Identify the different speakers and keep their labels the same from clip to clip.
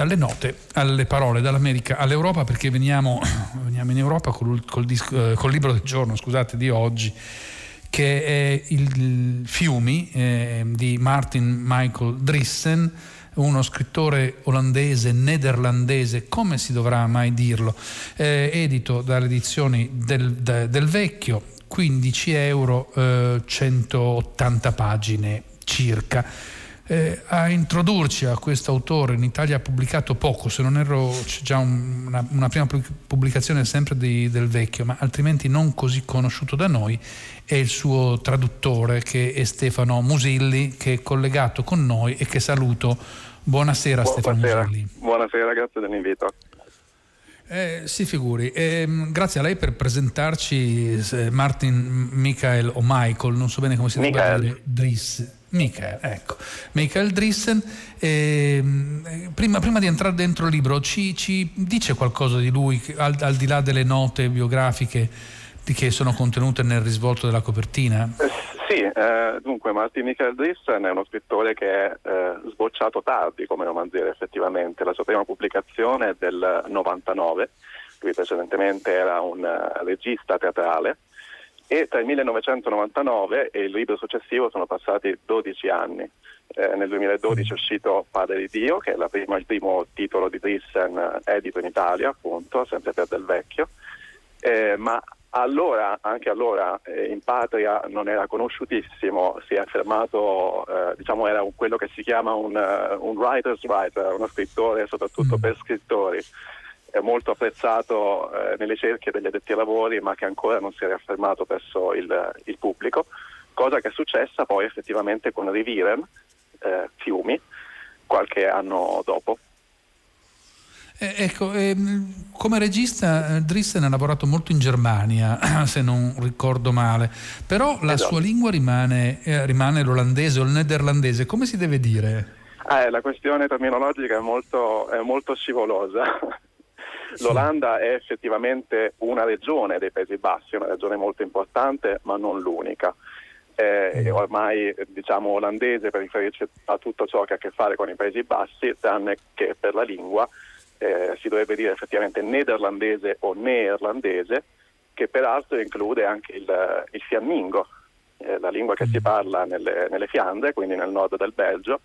Speaker 1: alle note, alle parole dall'America all'Europa perché veniamo, veniamo in Europa col, col, disco, eh, col, libro del giorno scusate, di oggi che è il Fiumi eh, di Martin Michael Drissen uno scrittore olandese, nederlandese, come si dovrà mai dirlo, eh, edito dalle edizioni del, de, del Vecchio, 15 euro, eh, 180 pagine circa eh, a introdurci a questo autore. In Italia ha pubblicato poco, se non erro c'è già un, una, una, prima pubblicazione sempre di, del vecchio, ma altrimenti non così conosciuto da noi, è il suo traduttore che è Stefano Musilli, che è collegato con noi e che saluto. Buonasera, Buonasera. Stefano Musilli.
Speaker 2: Buonasera, grazie dell'invito.
Speaker 1: Eh, si figuri, eh, grazie a lei per presentarci eh, Martin Michael o Michael, non so bene come si deve dire, Driss. Michael, ecco. Michael Drissen, eh, prima, prima, di entrare dentro il libro, ci, ci dice qualcosa di lui, al, al, di là delle note biografiche che sono contenute nel risvolto della copertina?
Speaker 2: Sì, eh, dunque Martin Michael Drissen è uno scrittore che è eh, sbocciato tardi come romanziere effettivamente, la sua prima pubblicazione è del 99, lui precedentemente era un uh, regista teatrale. E tra il 1999 e il libro successivo sono passati 12 anni. Eh, nel 2012 è uscito Padre di Dio, che è prima, il primo titolo di Drissen eh, edito in Italia, appunto, sempre per Del Vecchio, eh, ma allora, anche allora eh, in patria non era conosciutissimo, si è affermato, eh, diciamo era un, quello che si chiama un, uh, un writer's writer, uno scrittore soprattutto mm. per scrittori molto apprezzato eh, nelle cerchie degli addetti ai lavori ma che ancora non si era affermato presso il, il pubblico, cosa che è successa poi effettivamente con Rivieren, eh, Fiumi, qualche anno dopo.
Speaker 1: Eh, ecco, ehm, come regista eh, Drissen ha lavorato molto in Germania, se non ricordo male, però la esatto. sua lingua rimane, eh, rimane, l'olandese o il nederlandese, come si deve dire?
Speaker 2: Eh, la questione terminologica è molto, è molto scivolosa. L'Olanda è effettivamente una regione dei Paesi Bassi, una regione molto importante, ma non l'unica. È mm. ormai diciamo olandese per riferirci a tutto ciò che ha a che fare con i Paesi Bassi, tranne che per la lingua eh, si dovrebbe dire effettivamente nederlandese o neerlandese, che peraltro include anche il, il fiammingo, eh, la lingua che si mm. parla nelle, nelle Fiandre, quindi nel nord del Belgio,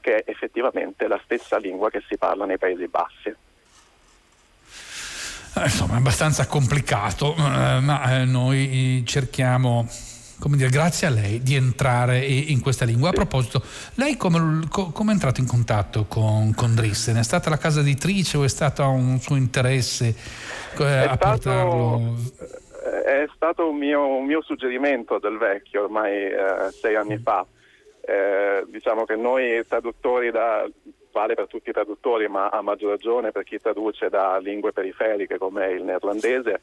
Speaker 2: che è effettivamente la stessa lingua che si parla nei Paesi Bassi.
Speaker 1: Eh, insomma, è abbastanza complicato, eh, ma eh, noi cerchiamo come dire, grazie a lei di entrare in questa lingua. A proposito, lei come, come è entrato in contatto con, con Drissen? È stata la casa editrice o è stato un suo interesse
Speaker 2: eh, a stato, portarlo? È stato un mio, un mio, suggerimento del vecchio ormai eh, sei anni fa. Eh, diciamo che noi traduttori da, vale per tutti i traduttori, ma a maggior ragione per chi traduce da lingue periferiche come il neerlandese,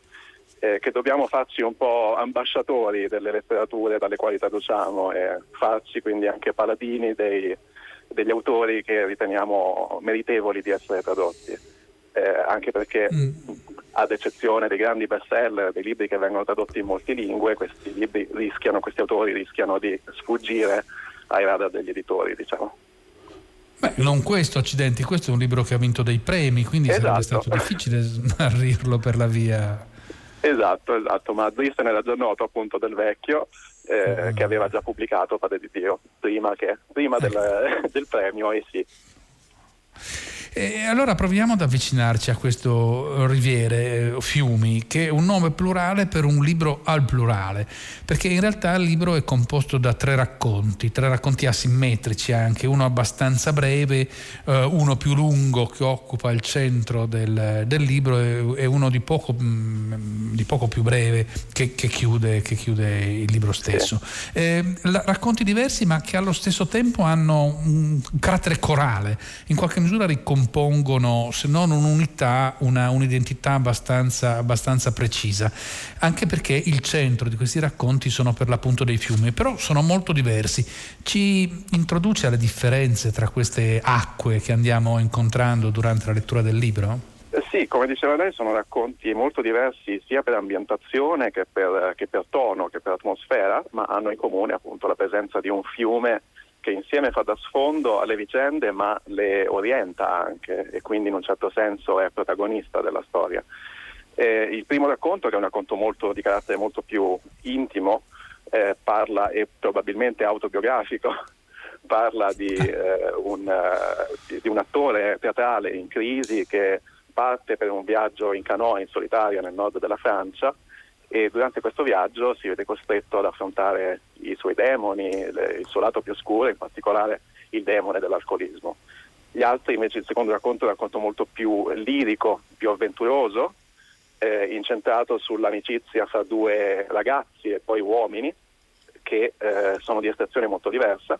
Speaker 2: eh, che dobbiamo farci un po' ambasciatori delle letterature dalle quali traduciamo e farci quindi anche paladini dei, degli autori che riteniamo meritevoli di essere tradotti. Eh, anche perché, mm. ad eccezione dei grandi bestseller, dei libri che vengono tradotti in molte lingue, questi libri rischiano, questi autori rischiano di sfuggire ai radar degli editori, diciamo.
Speaker 1: Beh, non questo, accidenti, questo è un libro che ha vinto dei premi, quindi esatto. sarebbe stato difficile smarrirlo per la via.
Speaker 2: Esatto, esatto, ma Drissen era già noto appunto del vecchio eh, mm. che aveva già pubblicato Padre di Dio prima, che, prima del, ecco. del premio e sì.
Speaker 1: E allora proviamo ad avvicinarci a questo Riviere, eh, Fiumi, che è un nome plurale per un libro al plurale, perché in realtà il libro è composto da tre racconti, tre racconti asimmetrici anche, uno abbastanza breve, eh, uno più lungo che occupa il centro del, del libro e uno di poco, mm, di poco più breve che, che, chiude, che, chiude, il libro stesso. Eh, racconti diversi ma che allo stesso tempo hanno un carattere corale, in qualche misura ricompongono compongono, se non un'unità, una, un'identità abbastanza, abbastanza precisa, anche perché il centro di questi racconti sono per l'appunto dei fiumi, però sono molto diversi. Ci introduce alle differenze tra queste acque che andiamo incontrando durante la lettura del libro?
Speaker 2: Eh sì, come diceva lei, sono racconti molto diversi sia per ambientazione che per, che per tono, che per atmosfera, ma hanno in comune appunto la presenza di un fiume che insieme fa da sfondo alle vicende ma le orienta anche e quindi in un certo senso è protagonista della storia. Eh, il primo racconto, che è un racconto molto, di carattere molto più intimo, eh, parla, e probabilmente autobiografico, parla di, eh, un, di, di un attore teatrale in crisi che parte per un viaggio in canoa in solitaria nel nord della Francia e durante questo viaggio si vede costretto ad affrontare i suoi demoni, il suo lato più oscuro, in particolare il demone dell'alcolismo. Gli altri invece il secondo racconto è un racconto molto più lirico, più avventuroso, eh, incentrato sull'amicizia fra due ragazzi e poi uomini che eh, sono di estrazione molto diversa.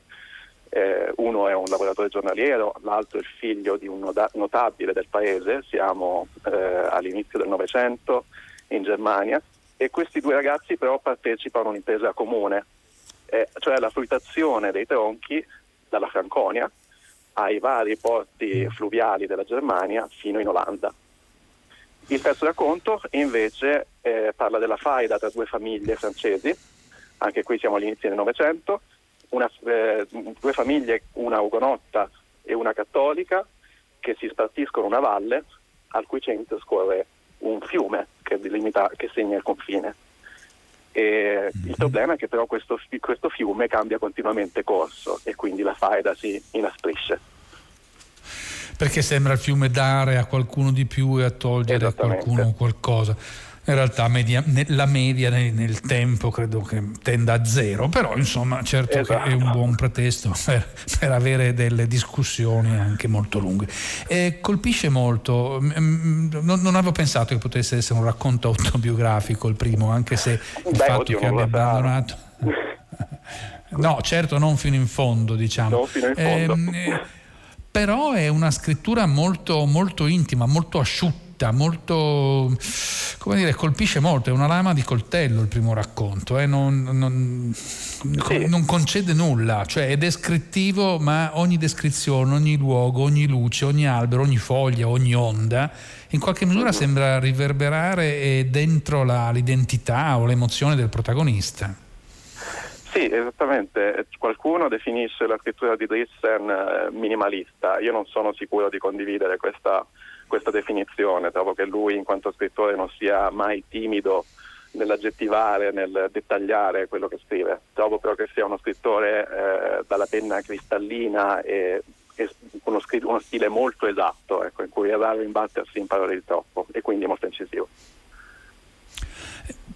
Speaker 2: Eh, uno è un lavoratore giornaliero, l'altro è il figlio di un notabile del paese, siamo eh, all'inizio del Novecento in Germania e questi due ragazzi però partecipano a un'impresa comune, eh, cioè la fruttazione dei tronchi dalla Franconia ai vari porti fluviali della Germania fino in Olanda. Il terzo racconto invece eh, parla della faida tra due famiglie francesi, anche qui siamo all'inizio del Novecento, eh, due famiglie, una ugonotta e una cattolica, che si spartiscono una valle al cui centro scorre un fiume che, delimita, che segna il confine. E Il mhm. problema è che però questo, questo fiume cambia continuamente corso e quindi la faida si inasprisce
Speaker 1: perché sembra il fiume dare a qualcuno di più e a togliere a qualcuno qualcosa in realtà media, la media nel, nel, tempo credo che tenda a zero, però insomma certo esatto. che è un esatto. buon pretesto per, per, avere delle discussioni anche molto lunghe. E colpisce molto, non, non, avevo pensato che potesse essere un racconto autobiografico il primo, anche se il Beh, fatto oddio, che abbia abbandonato... no, certo non fino in fondo diciamo.
Speaker 2: Non fino in fondo. Eh,
Speaker 1: però è una scrittura molto, molto intima, molto asciutta dritta, molto, come dire, colpisce molto, è una lama di coltello il primo racconto, eh? non, non, sì. non, concede nulla, cioè è descrittivo, ma ogni descrizione, ogni luogo, ogni luce, ogni albero, ogni foglia, ogni onda, in qualche misura sembra riverberare dentro la, l'identità o l'emozione del protagonista.
Speaker 2: Sì, esattamente. Qualcuno definisce la scrittura di Drissen eh, minimalista. Io non sono sicuro di condividere questa, questa definizione, trovo che lui in quanto scrittore non sia mai timido nell'aggettivare, nel dettagliare quello che scrive. Trovo però che sia uno scrittore eh, dalla penna cristallina e, e uno, uno, stile molto esatto, ecco, in cui è raro imbattersi in parole di troppo e quindi molto incisivo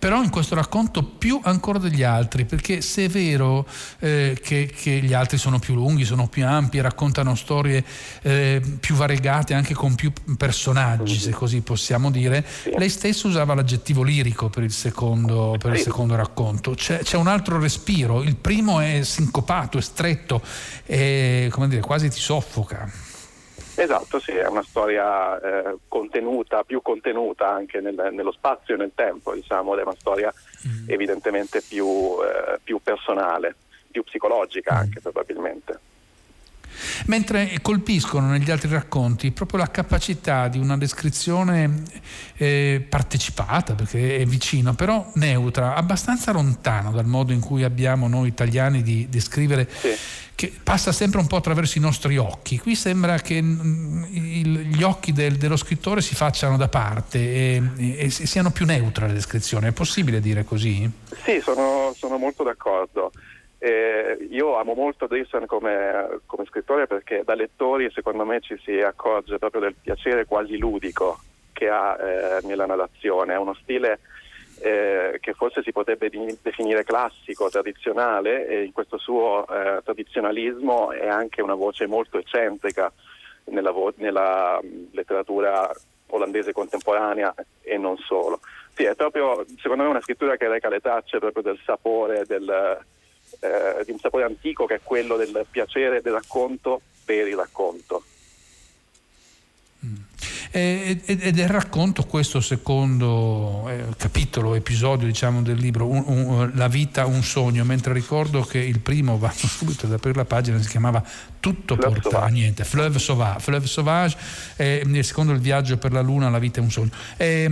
Speaker 1: però in questo racconto più ancora degli altri, perché se è vero eh, che, che, gli altri sono più lunghi, sono più ampi, raccontano storie eh, più variegate, anche con più personaggi, se così possiamo dire, lei stessa usava l'aggettivo lirico per il secondo, per il secondo racconto. C'è, c'è, un altro respiro, il primo è sincopato, è stretto, è, come dire, quasi ti soffoca.
Speaker 2: Esatto, sì, è una storia eh, contenuta, più contenuta anche nel, nello spazio e nel tempo, diciamo, è una storia mm. evidentemente più, eh, più, personale, più psicologica anche mm. probabilmente.
Speaker 1: Mentre colpiscono negli altri racconti proprio la capacità di una descrizione eh, partecipata, perché è vicino, però neutra, abbastanza lontano dal modo in cui abbiamo noi italiani di descrivere. Sì che passa sempre un po' attraverso i nostri occhi. Qui sembra che mm, gli occhi del, dello scrittore si facciano da parte e, e, e, siano più neutre le descrizioni. È possibile dire così?
Speaker 2: Sì, sono, sono molto d'accordo. Eh, io amo molto Drisson come, come, scrittore perché da lettori secondo me ci si accorge proprio del piacere quasi ludico che ha eh, nella narrazione. È uno stile eh, che forse si potrebbe definire classico, tradizionale, e in questo suo eh, tradizionalismo è anche una voce molto eccentrica nella, vo- nella letteratura olandese contemporanea e non solo. Sì, è proprio, secondo me, una scrittura che reca le tracce proprio del sapore, del, eh, di un sapore antico che è quello del piacere del racconto per il racconto.
Speaker 1: Mm. ed è il racconto questo secondo eh, capitolo, episodio diciamo, del libro, un, un, La vita, un sogno, mentre ricordo che il primo, vado subito ad aprire la pagina, si chiamava Tutto Fleuve porta a niente, Fleuve Sauvage, Fleuve Sauvage eh, secondo il viaggio per la luna, La vita è un sogno. Eh,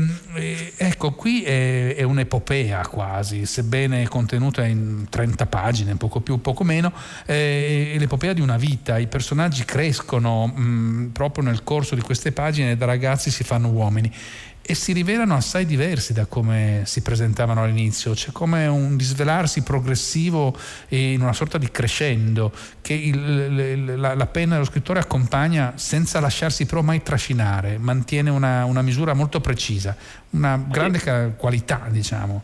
Speaker 1: ecco, qui è, è, un'epopea quasi, sebbene contenuta in 30 pagine, poco più, poco meno, è l'epopea di una vita, i personaggi crescono mh, proprio nel corso di queste pagine da ragazzi si fanno uomini e si rivelano assai diversi da come si presentavano all'inizio, c'è come un disvelarsi progressivo in una sorta di crescendo che il, la, la, penna dello scrittore accompagna senza lasciarsi però mai trascinare, mantiene una, una misura molto precisa, una grande sì. qualità diciamo.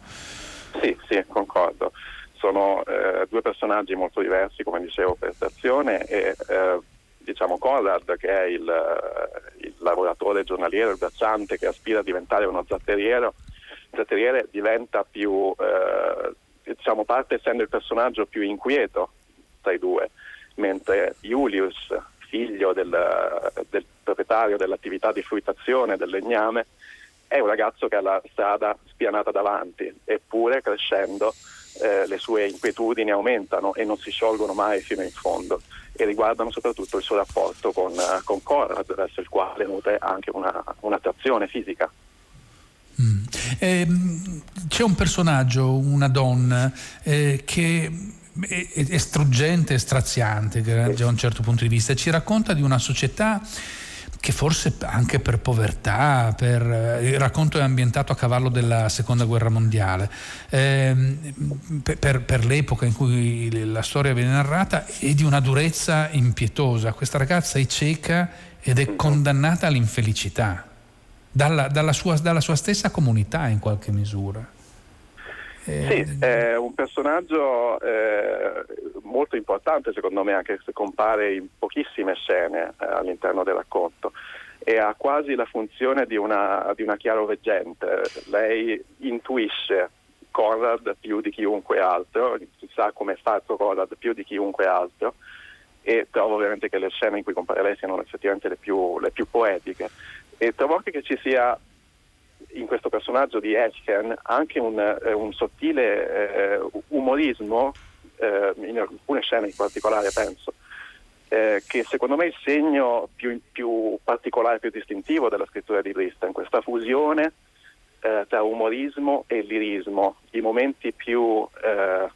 Speaker 2: Sì, sì, concordo. Sono eh, due personaggi molto diversi, come dicevo, per stazione e eh, diciamo Conrad che è il, il, lavoratore giornaliero, il bracciante che aspira a diventare uno zatteriero, zatteriere diventa più, eh, diciamo parte essendo il personaggio più inquieto tra i due, mentre Julius, figlio del, del proprietario dell'attività di fruttazione del legname, è un ragazzo che ha la strada spianata davanti, eppure crescendo eh, le sue inquietudini aumentano e non si sciolgono mai fino in fondo e riguardano soprattutto il suo rapporto con, uh, con Conrad, verso il quale nutre anche una, un'attrazione fisica.
Speaker 1: Mm. Eh, c'è un personaggio, una donna, eh, che è, è struggente e straziante da un certo punto di vista, ci racconta di una società che forse anche per povertà, per, eh, il racconto è ambientato a cavallo della seconda guerra mondiale, eh, per, per, l'epoca in cui la storia viene narrata è di una durezza impietosa. Questa ragazza è cieca ed è condannata all'infelicità dalla, dalla, sua, dalla sua stessa comunità in qualche misura.
Speaker 2: Eh, sì, è un personaggio eh, molto importante secondo me anche se compare in pochissime scene eh, all'interno del racconto e ha quasi la funzione di una, di una chiaroveggente. Lei intuisce Conrad più di chiunque altro, sa come è fatto Conrad più di chiunque altro e trovo ovviamente che le scene in cui compare lei siano effettivamente le più, le più poetiche e trovo anche che ci sia in questo personaggio di Etchen anche un, eh, un sottile eh, umorismo, eh, in alcune scene in particolare penso, eh, che secondo me è il segno più, più, particolare, più distintivo della scrittura di Tristan, questa fusione eh, tra umorismo e lirismo. I momenti più eh,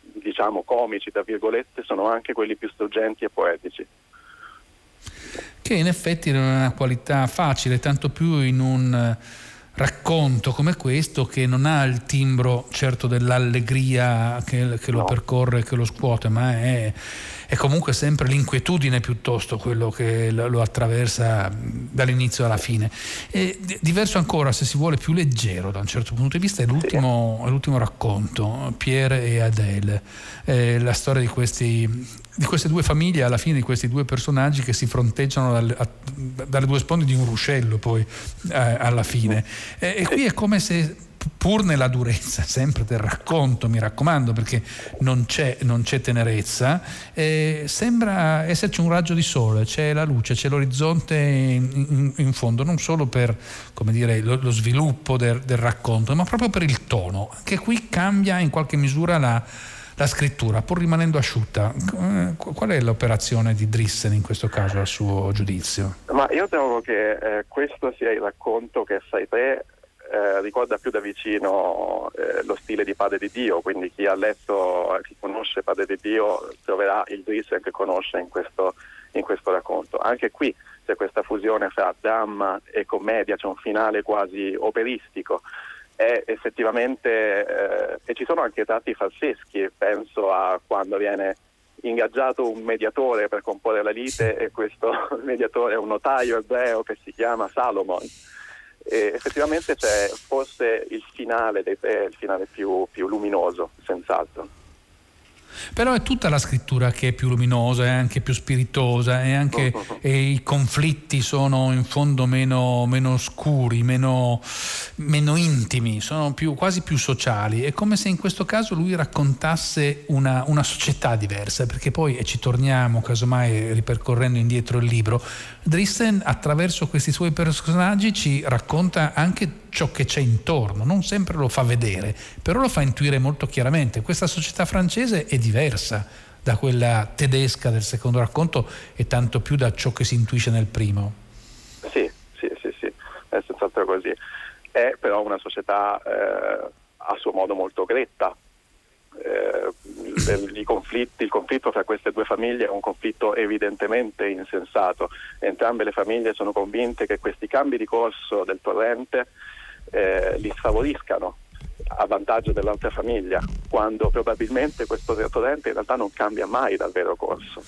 Speaker 2: diciamo comici, tra virgolette, sono anche quelli più struggenti e poetici
Speaker 1: che in effetti non è una qualità facile, tanto più in un racconto come questo che non ha il timbro certo dell'allegria che, che lo no. percorre, che lo scuote, ma è, è, comunque sempre l'inquietudine piuttosto quello che lo, attraversa dall'inizio alla fine. E diverso ancora, se si vuole, più leggero da un certo punto di vista, è l'ultimo, è l'ultimo racconto, Pierre e Adele, eh, la storia di questi di queste due famiglie, alla fine di questi due personaggi che si fronteggiano dalle, a, dalle due sponde di un ruscello poi eh, alla fine. E, e qui è come se pur nella durezza sempre del racconto, mi raccomando, perché non c'è, non c'è tenerezza, eh, sembra esserci un raggio di sole, c'è la luce, c'è l'orizzonte in, in, in fondo, non solo per dire, lo, lo, sviluppo del, del, racconto, ma proprio per il tono, che qui cambia in qualche misura la, la scrittura, pur rimanendo asciutta. Eh, qual è l'operazione di Drissen in questo caso, a suo giudizio?
Speaker 2: Ma io trovo che eh, questo sia il racconto che Sai te eh, ricorda più da vicino eh, lo stile di Padre di Dio, quindi chi ha letto, chi conosce Padre di Dio troverà il Drissen che conosce in questo, in questo racconto. Anche qui c'è questa fusione fra dramma e commedia, c'è un finale quasi operistico è effettivamente, eh, e ci sono anche tratti falseschi, penso a quando viene ingaggiato un mediatore per comporre la lite e questo mediatore è un notaio ebreo che si chiama Salomon. E effettivamente c'è forse il finale dei tre, il finale più, più luminoso, senz'altro.
Speaker 1: Però è tutta la scrittura che è più luminosa, è anche più spiritosa e anche e i conflitti sono in fondo meno, meno scuri, meno, meno intimi, sono più, quasi più sociali. È come se in questo caso lui raccontasse una, una società diversa, perché poi, e ci torniamo casomai ripercorrendo indietro il libro, Dristen attraverso questi suoi personaggi ci racconta anche ciò che c'è intorno, non sempre lo fa vedere, però lo fa intuire molto chiaramente. Questa società francese è diversa da quella tedesca del secondo racconto e tanto più da ciò che si intuisce nel primo.
Speaker 2: Sì, sì, sì, sì, è senz'altro così. È però una società eh, a suo modo molto gretta. Eh, conflitti, il conflitto fra queste due famiglie è un conflitto evidentemente insensato. Entrambe le famiglie sono convinte che questi cambi di corso del torrente eh, li sfavoriscano a vantaggio dell'altra famiglia, quando probabilmente questo torrente in realtà non cambia mai dal vero corso.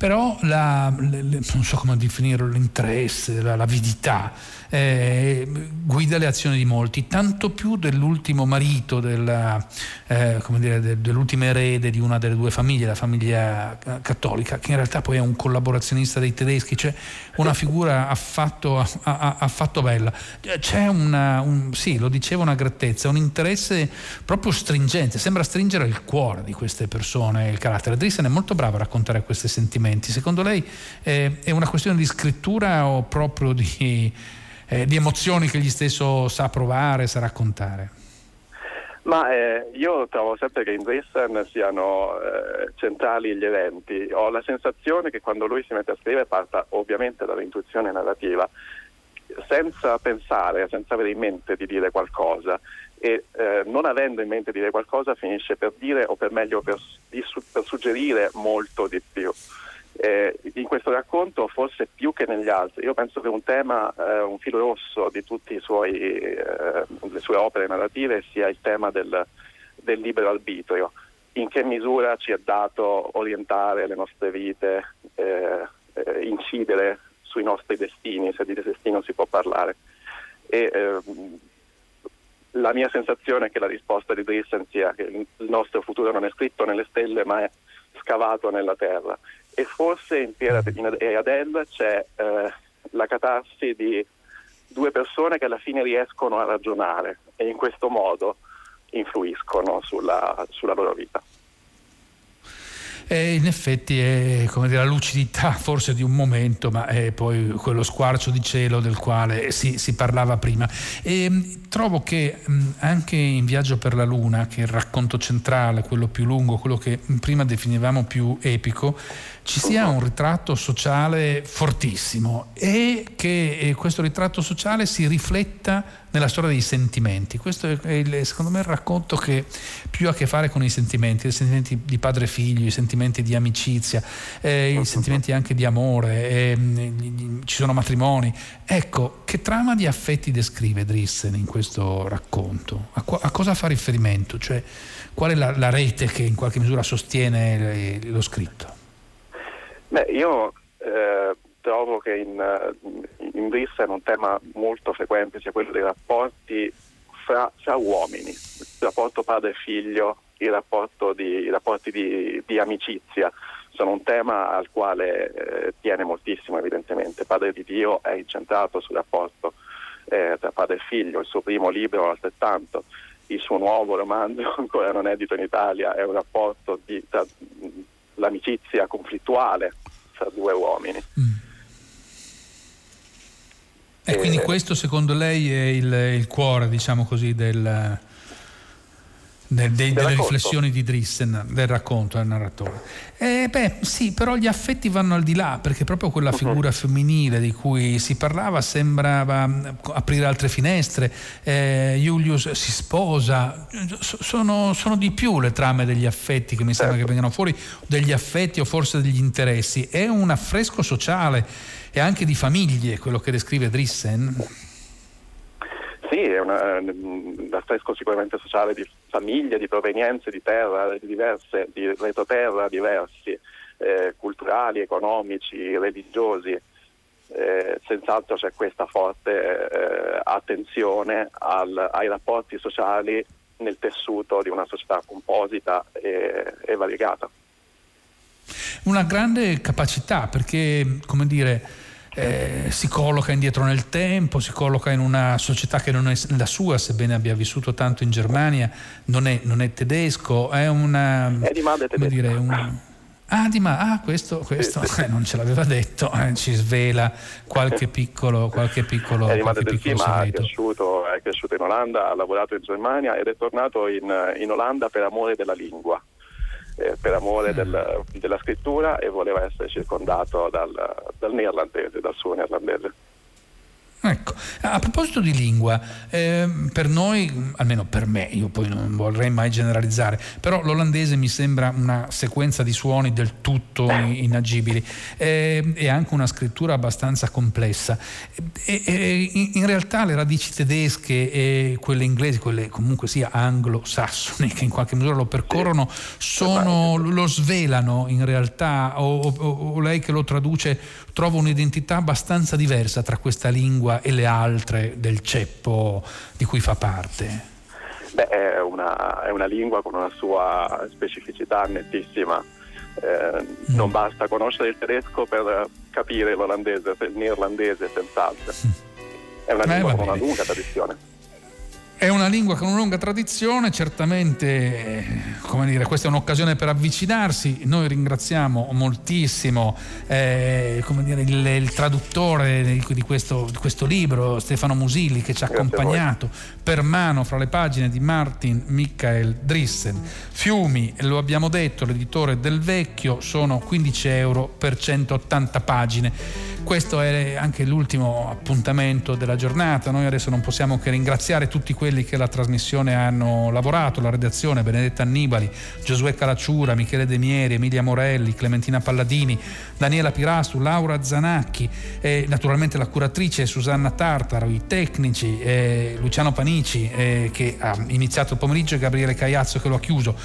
Speaker 1: Però la, le, non so come definirlo, l'interesse, la, l'avidità eh, guida le azioni di molti, tanto più dell'ultimo marito, della, eh, dire, de, dell'ultimo erede di una delle due famiglie, la famiglia cattolica, che in realtà poi è un collaborazionista dei tedeschi, cioè una figura affatto, affatto bella. C'è una, un, sì, lo diceva una grettezza, un interesse proprio stringente, sembra stringere il cuore di queste persone, il carattere. Drissen è molto bravo a raccontare questi sentimenti. Secondo lei eh, è una questione di scrittura o proprio di eh, di emozioni che gli stesso sa provare, sa raccontare?
Speaker 2: Ma eh, io trovo sempre che in Dresden siano eh, centrali gli eventi. Ho la sensazione che quando lui si mette a scrivere parta ovviamente dall'intuizione narrativa, senza pensare, senza avere in mente di dire qualcosa e eh, non avendo in mente di dire qualcosa finisce per dire o per meglio per, per suggerire molto di più eh, in questo racconto forse più che negli altri. Io penso che un tema, eh, un filo rosso di tutte eh, le sue opere narrative sia il tema del, del, libero arbitrio. In che misura ci è dato orientare le nostre vite, eh, eh, incidere sui nostri destini, se di destino si può parlare. E, ehm, la mia sensazione è che la risposta di Drissen sia che il nostro futuro non è scritto nelle stelle ma è scavato nella terra e forse in Pierre e Adele c'è eh, la catarsi di due persone che alla fine riescono a ragionare e in questo modo influiscono sulla, sulla loro vita.
Speaker 1: E in effetti è dire, la lucidità forse di un momento, ma è poi quello squarcio di cielo del quale si, si parlava prima. E mm, trovo che anche in Viaggio per la Luna, che è il racconto centrale, quello più lungo, quello che prima definivamo più epico, ci sia un ritratto sociale fortissimo e che questo ritratto sociale si rifletta nella storia dei sentimenti. Questo è il, secondo me il racconto che più ha a che fare con i sentimenti, i sentimenti di padre e figlio, i sentimenti di amicizia, eh, i sentimenti anche di amore, eh, ci sono matrimoni. Ecco, che trama di affetti descrive Drissen in questo racconto? A, a cosa fa riferimento? Cioè, qual è la, la, rete che in qualche misura sostiene lo scritto?
Speaker 2: Beh, io eh, trovo che in, in Drissen un tema molto frequente sia quello dei rapporti fra, fra uomini, il rapporto padre-figlio, i rapporti di, di, amicizia. Sono un tema al quale eh, tiene moltissimo evidentemente. Padre di Dio è incentrato sul rapporto eh, tra padre e figlio, il suo primo libro altrettanto, il suo nuovo romanzo ancora non edito in Italia è un rapporto di, tra l'amicizia conflittuale tra due uomini. Mm.
Speaker 1: E, quindi questo secondo lei è il, il cuore, diciamo così, del, del, dei, delle riflessioni di Drissen, del racconto del narratore. Eh, beh, sì, però gli affetti vanno al di là, perché proprio quella mhm. figura uh-huh. femminile di cui si parlava sembrava mm, aprire altre finestre. Eh, Julius si sposa, sono, sono, di più le trame degli affetti che mi sembra certo. che vengano fuori, degli affetti o forse degli interessi. È un affresco sociale e anche di famiglie, quello che descrive Drissen.
Speaker 2: È un affresco sicuramente sociale di famiglie, di provenienze di terra di diverse, di retroterra diversi, eh, culturali, economici, religiosi. Eh, senz'altro c'è questa forte eh, attenzione al, ai rapporti sociali nel tessuto di una società composita e, e variegata.
Speaker 1: Una grande capacità perché, come dire, eh, si colloca indietro nel tempo, si colloca in una società che non è la sua, sebbene abbia vissuto tanto in Germania, non è, non è tedesco, è una...
Speaker 2: È di madre tedesca.
Speaker 1: Dire, un, Ah, di ma, ah, questo, questo. Eh, non ce l'aveva detto, eh, ci svela qualche piccolo, qualche piccolo,
Speaker 2: è
Speaker 1: qualche
Speaker 2: del piccolo film, è cresciuto, è cresciuto, in Olanda, ha lavorato in Germania ed è tornato in, in Olanda per amore della lingua, eh, per amore mm. del, della scrittura e voleva essere circondato dal, dal neerlandese, dal suo neerlandese.
Speaker 1: Ecco, a proposito di lingua, eh, per noi, almeno per me, io poi non vorrei mai generalizzare, però l'olandese mi sembra una sequenza di suoni del tutto inagibili eh, e anche una scrittura abbastanza complessa. E, e, in realtà le radici tedesche e quelle inglesi, quelle comunque sia anglosassoni, che in qualche misura lo percorrono, sono, lo svelano in realtà, o, o, o lei che lo traduce trova un'identità abbastanza diversa tra questa lingua e le altre del ceppo di cui fa parte?
Speaker 2: Beh, è una, è una lingua con una sua specificità nettissima. Eh, mm. Non basta conoscere il tedesco per capire l'olandese, il neerlandese senz'altro. Mm. È una lingua eh, con una lunga tradizione.
Speaker 1: È una lingua con una lunga tradizione, certamente come dire, questa è un'occasione per avvicinarsi. Noi ringraziamo moltissimo eh, dire, il, il, traduttore di questo, di questo, libro, Stefano Musilli, che ci ha accompagnato per mano fra le pagine di Martin Michael Drissen. Fiumi, lo abbiamo detto, l'editore del vecchio, sono 15 euro per 180 pagine. Questo è anche l'ultimo appuntamento della giornata. Noi adesso non possiamo che ringraziare tutti quelli che la trasmissione hanno lavorato, la redazione, Benedetta Annibali, Giosuè Calacciura, Michele De Mieri, Emilia Morelli, Clementina Palladini, Daniela Pirastu, Laura Zanacchi, e naturalmente la curatrice Susanna Tartaro, i tecnici, eh, Luciano Panici eh, che ha iniziato il pomeriggio e Gabriele Cagliazzo che lo ha chiuso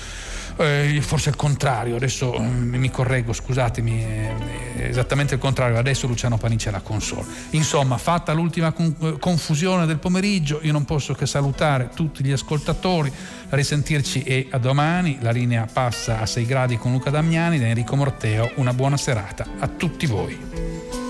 Speaker 1: eh, forse il contrario, adesso eh, mi correggo, scusatemi, eh, esattamente il contrario, adesso Luciano Panici la console. Insomma, fatta l'ultima con- confusione del pomeriggio, io non posso che salutare tutti gli ascoltatori, risentirci e a domani, la linea passa a 6 gradi con Luca Damiani da Enrico Morteo, una buona serata a tutti voi.